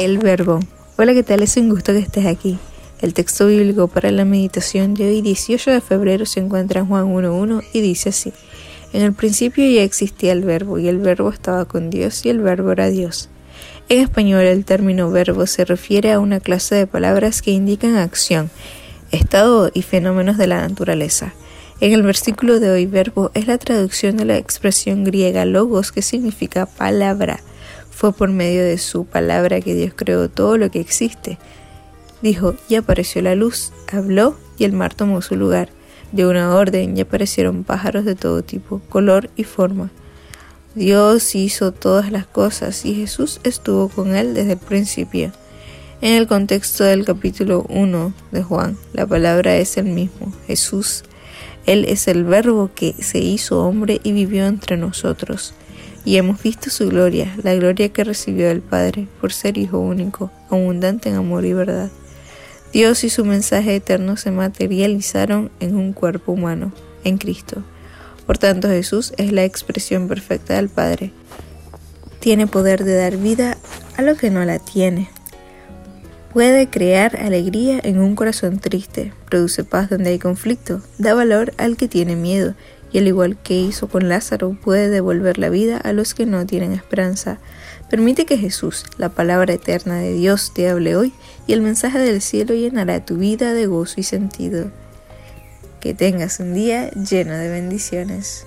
El verbo. Hola, ¿qué tal? Es un gusto que estés aquí. El texto bíblico para la meditación de hoy, 18 de febrero, se encuentra en Juan 1.1 y dice así. En el principio ya existía el verbo y el verbo estaba con Dios y el verbo era Dios. En español el término verbo se refiere a una clase de palabras que indican acción, estado y fenómenos de la naturaleza. En el versículo de hoy, verbo es la traducción de la expresión griega logos que significa palabra. Fue por medio de su palabra que Dios creó todo lo que existe. Dijo, y apareció la luz, habló y el mar tomó su lugar. De una orden y aparecieron pájaros de todo tipo, color y forma. Dios hizo todas las cosas y Jesús estuvo con él desde el principio. En el contexto del capítulo 1 de Juan, la palabra es el mismo, Jesús él es el Verbo que se hizo hombre y vivió entre nosotros. Y hemos visto su gloria, la gloria que recibió del Padre por ser Hijo único, abundante en amor y verdad. Dios y su mensaje eterno se materializaron en un cuerpo humano, en Cristo. Por tanto, Jesús es la expresión perfecta del Padre. Tiene poder de dar vida a lo que no la tiene. Puede crear alegría en un corazón triste, produce paz donde hay conflicto, da valor al que tiene miedo y al igual que hizo con Lázaro puede devolver la vida a los que no tienen esperanza. Permite que Jesús, la palabra eterna de Dios, te hable hoy y el mensaje del cielo llenará tu vida de gozo y sentido. Que tengas un día lleno de bendiciones.